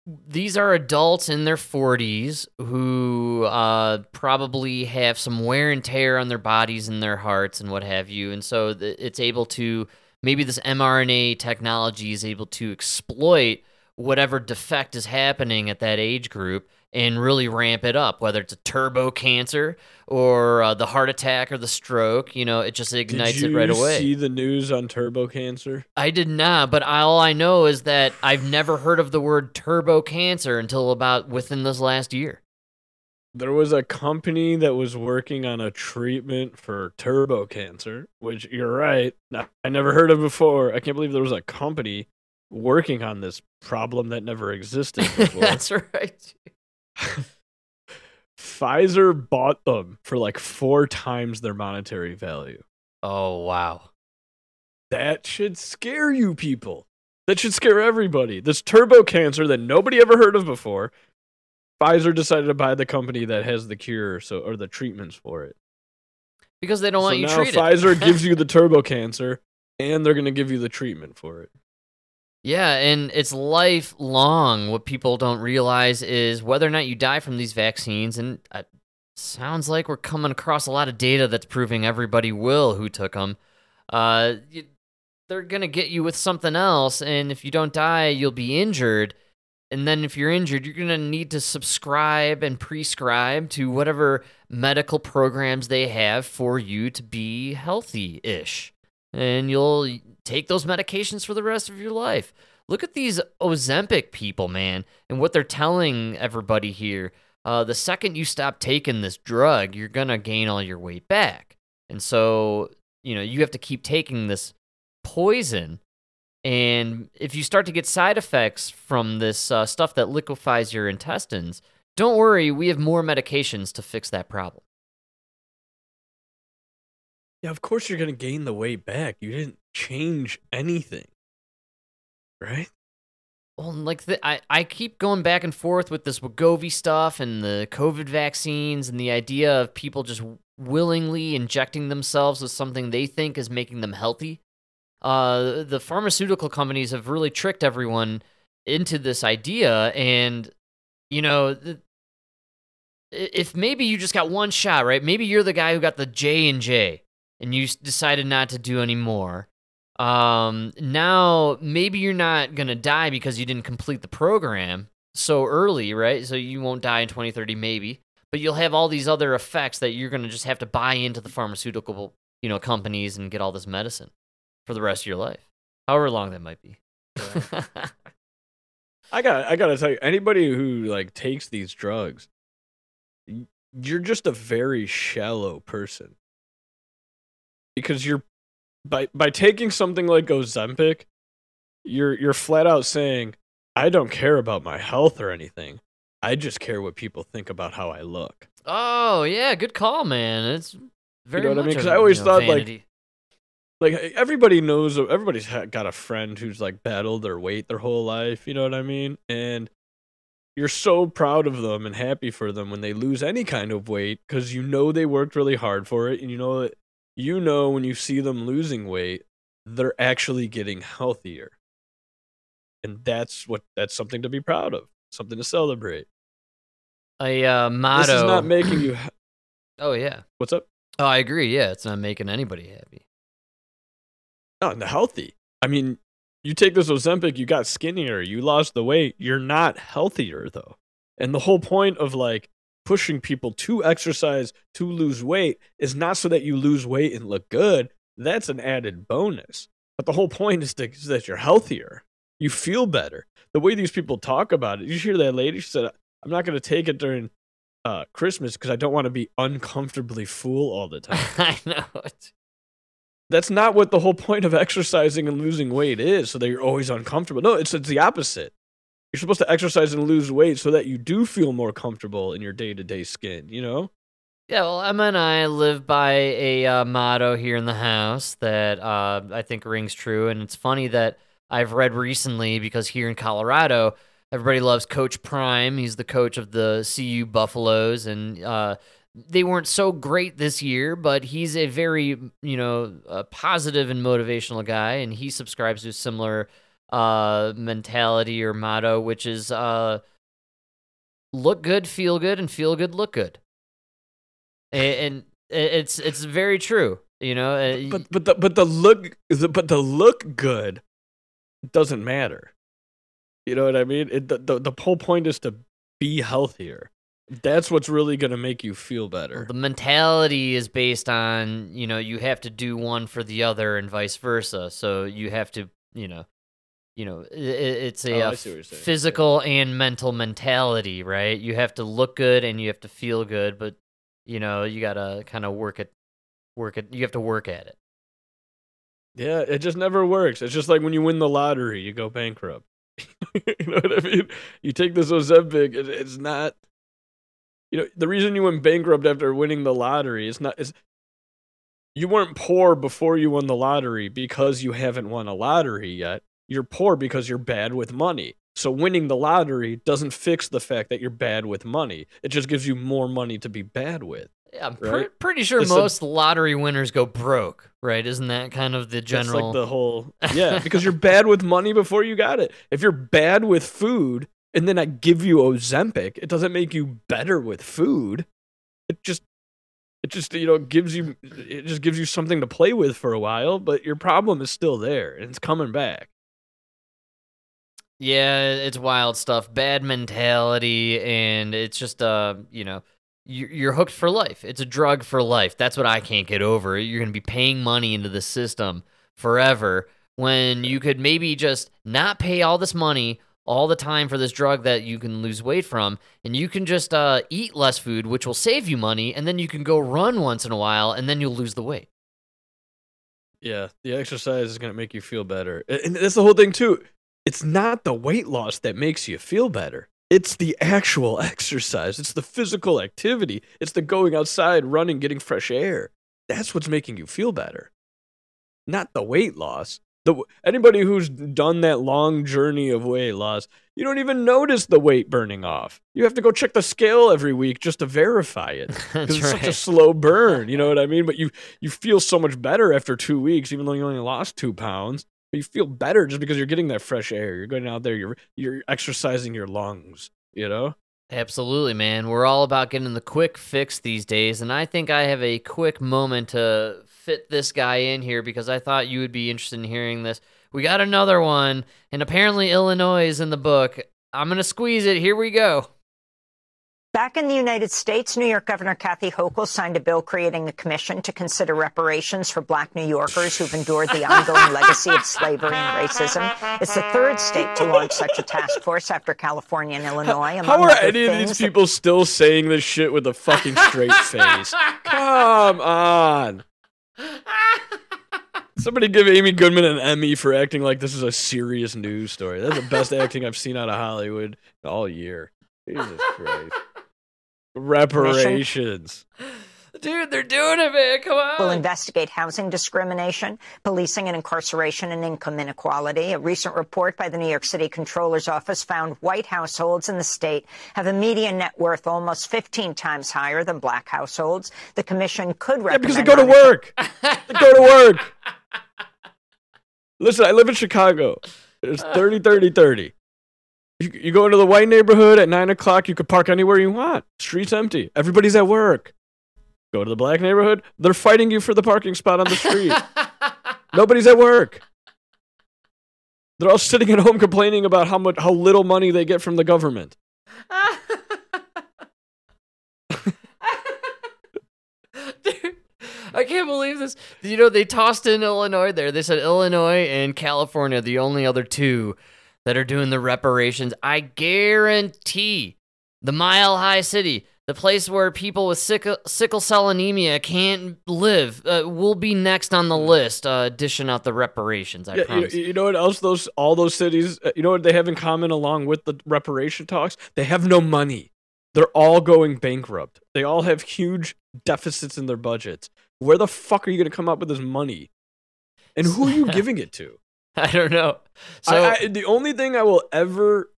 these are adults in their 40s who uh, probably have some wear and tear on their bodies and their hearts and what have you. And so th- it's able to, maybe this mRNA technology is able to exploit whatever defect is happening at that age group and really ramp it up, whether it's a turbo cancer or uh, the heart attack or the stroke. You know, it just ignites it right away. Did you. See the news on turbo cancer? I did not, but all I know is that I've never heard of the word turbo cancer until about within this last year. There was a company that was working on a treatment for turbo cancer, which you're right. I never heard of before. I can't believe there was a company working on this problem that never existed <laughs> before. That's right. Pfizer bought them for like four times their monetary value. Oh wow. That should scare you people. That should scare everybody. This turbo cancer that nobody ever heard of before. Pfizer decided to buy the company that has the cure, so or the treatments for it. Because they don't so want you now treated. Pfizer gives <laughs> you the turbo cancer, and they're gonna give you the treatment for it. Yeah, and it's lifelong. What people don't realize is whether or not you die from these vaccines, and it sounds like we're coming across a lot of data that's proving everybody will who took them. Uh, they're gonna get you with something else, and if you don't die, you'll be injured. And then if you're injured, you're gonna need to subscribe and prescribe to whatever medical programs they have for you to be healthy-ish and you'll take those medications for the rest of your life. Look at these Ozempic people, man, and what they're telling everybody here. Uh, the second you stop taking this drug, you're gonna gain all your weight back, and so you know you have to keep taking this poison. And if you start to get side effects from this uh, stuff that liquefies your intestines, don't worry, we have more medications to fix that problem. Yeah, of course you're gonna gain the weight back. You didn't change anything, right? Well, like the, I, I keep going back and forth with this Wegovy stuff and the COVID vaccines and the idea of people just willingly injecting themselves with something they think is making them healthy. Uh, the pharmaceutical companies have really tricked everyone into this idea, and you know, if maybe you just got one shot, right? Maybe you're the guy who got the J and J, and you decided not to do anymore um now maybe you're not gonna die because you didn't complete the program so early right? So you won't die in 2030 maybe but you'll have all these other effects that you're gonna just have to buy into the pharmaceutical you know companies and get all this medicine for the rest of your life however long that might be. <laughs> I got I gotta tell you, anybody who like takes these drugs, you're just a very shallow person. Because you're by by taking something like Ozempic, you're you're flat out saying, I don't care about my health or anything. I just care what people think about how I look. oh yeah good call man it's very You know what I mean? 'Cause of, I always you know, thought, like, vanity. Like everybody knows, everybody's got a friend who's like battled their weight their whole life. You know what I mean? And you're so proud of them and happy for them when they lose any kind of weight because you know they worked really hard for it, and you know that you know when you see them losing weight, they're actually getting healthier, and that's what that's something to be proud of, something to celebrate. a uh, motto This is not making you. <clears throat> ha- oh yeah What's up? oh i agree yeah it's not making anybody happy No, and healthy. I mean, you take this Ozempic, you got skinnier, you lost the weight. You're not healthier though. And the whole point of like pushing people to exercise to lose weight is not so that you lose weight and look good. That's an added bonus. But the whole point is, to, is that you're healthier. You feel better. The way these people talk about it. You hear that lady? She said, "I'm not going to take it during uh, Christmas because I don't want to be uncomfortably full all the <laughs> time." i know it that's not what the whole point of exercising and losing weight is so that you're always uncomfortable no it's, it's the opposite you're supposed to exercise and lose weight so that you do feel more comfortable in your day-to-day skin you know Yeah, well, Emma and I live by a uh, motto here in the house that uh, I think rings true. And it's funny that I've read recently because here in Colorado, everybody loves Coach Prime. He's the coach of the CU Buffaloes, and uh, they weren't so great this year, but he's a very you know a positive and motivational guy, and he subscribes to similar uh, mentality or motto, which is uh, look good, feel good, and feel good, look good. And, and it's it's very true, you know. But but the but the look but the look good doesn't matter. You know what I mean? It, the, the the whole point is to be healthier. That's what's really gonna make you feel better. The mentality is based on, you know, you have to do one for the other and vice versa. So you have to, you know, you know, i- i- it's a Oh, I see what you're saying. physical and mental mentality, right? You have to look good and you have to feel good, but you know, you got to kind of work it work it you have to work at it. Yeah, it just never works. It's just like when you win the lottery, you go bankrupt. <laughs> you know what I mean? You take this Ozempic, it, it's not. You know the reason you went bankrupt after winning the lottery is not is. You weren't poor before you won the lottery because you haven't won a lottery yet. You're poor because you're bad with money. So winning the lottery doesn't fix the fact that you're bad with money. It just gives you more money to be bad with. Yeah, I'm pre- pretty sure It's a- most lottery winners go broke, right? Isn't that kind of the general like the whole <laughs> yeah, because you're bad with money before you got it. If you're bad with food and then I give you Ozempic, it doesn't make you better with food. It just it just you know gives you it just gives you something to play with for a while, but your problem is still there and it's coming back. Yeah, it's wild stuff. Bad mentality, and it's just uh, you know, you- you're hooked for life. It's a drug for life. That's what I can't get over. You're gonna be paying money into the system forever when you could maybe just not pay all this money all the time for this drug that you can lose weight from, and you can just uh, eat less food, which will save you money, and then you can go run once in a while, and then you'll lose the weight. Yeah, the exercise is going to make you feel better. And that's the whole thing too. It's not the weight loss that makes you feel better. It's the actual <laughs> exercise. It's the physical activity. It's the going outside, running, getting fresh air. That's what's making you feel better. Not the weight loss. The anybody who's done that long journey of weight loss, you don't even notice the weight burning off. You have to go check the scale every week just to verify it <laughs> because it's such a slow burn. You know <laughs> what I mean? But you you feel so much better after two weeks, even though you only lost two pounds. But you feel better just because you're getting that fresh air. You're going out there. You're you're exercising your lungs. You know. Absolutely, man. We're all about getting the quick fix these days, and I think I have a quick moment to fit this guy in here because I thought you would be interested in hearing this. We got another one, and apparently Illinois is in the book. I'm going to squeeze it. Here we go. Back in the United States, New York Governor Kathy Hochul signed a bill creating a commission to consider reparations for black New Yorkers who've endured the ongoing legacy of slavery and racism. It's the third state to launch such a task force after California and Illinois. How are any of these people still saying this shit with a fucking straight face? Come on. Somebody give Amy Goodman an Emmy for acting like this is a serious news story. That's the best acting I've seen out of Hollywood all year. Jesus Christ. Reparations. Dude, they're doing it, man. Come on. will investigate housing discrimination, policing and incarceration, and income inequality. A recent report by the New York City Comptroller's Office found white households in the state have a median net worth almost 15 times higher than black households. The commission could Yeah, because they go to work. <laughs> They go to work. Listen, I live in Chicago. It's 30, 30, 30. You, you go into the white neighborhood at 9 o'clock, you could park anywhere you want. Street's empty. Everybody's at work. Go to the black neighborhood, they're fighting you for the parking spot on the street. <laughs> Nobody's at work. They're all sitting at home complaining about how much how little money they get from the government. <laughs> Dude, I can't believe this. You know, they tossed in Illinois there. They said Illinois and California, the only other two that are doing the reparations. I guarantee the Mile High City, the place where people with sickle, sickle cell anemia can't live, uh, will be next on the list, uh, dishing out the reparations. I Yeah, you, promise. you know what else those all those cities uh, you know what they have in common along with the reparation talks they have no money they're all going bankrupt they all have huge deficits in their budgets where the fuck are you going to come up with this money and who are you <laughs> giving it to <laughs> I don't know. So I, I, the only thing i will ever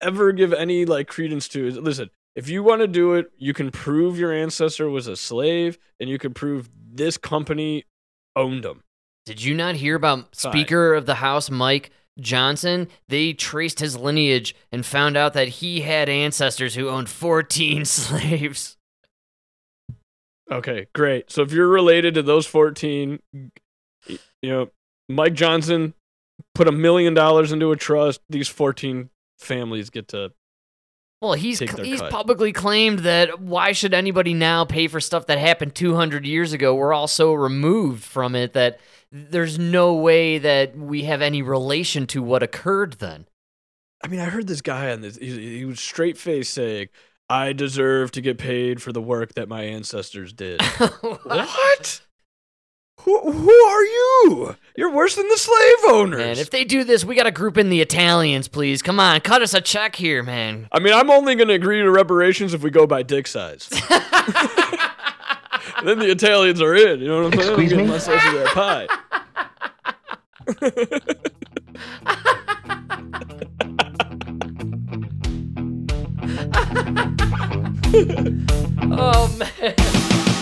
ever give any like credence to is listen, if you want to do it, you can prove your ancestor was a slave and you can prove this company owned them. Did you not hear about Fine. Speaker of the House Mike Johnson? They traced his lineage and found out that he had ancestors who owned 14 <laughs> slaves. Okay, great. So if you're related to those 14, you know, Mike Johnson put a million dollars into a trust. These 14 families get to. Well, he's he's cut. publicly claimed that why should anybody now pay for stuff that happened 200 years ago? We're all so removed from it that there's no way that we have any relation to what occurred then. I mean, I heard this guy on this. He, he was straight face saying, "I deserve to get paid for the work that my ancestors did." <laughs> what? Who, who are you? You're worse than the slave owners. Man, if they do this, we got to group in the Italians, please. Come on, cut us a check here, man. I mean, I'm only going to agree to reparations if we go by dick size. <laughs> then the Italians are in. You know what I'm saying? I'm Excuse getting me? myself of that pie. <laughs> <laughs> Oh man.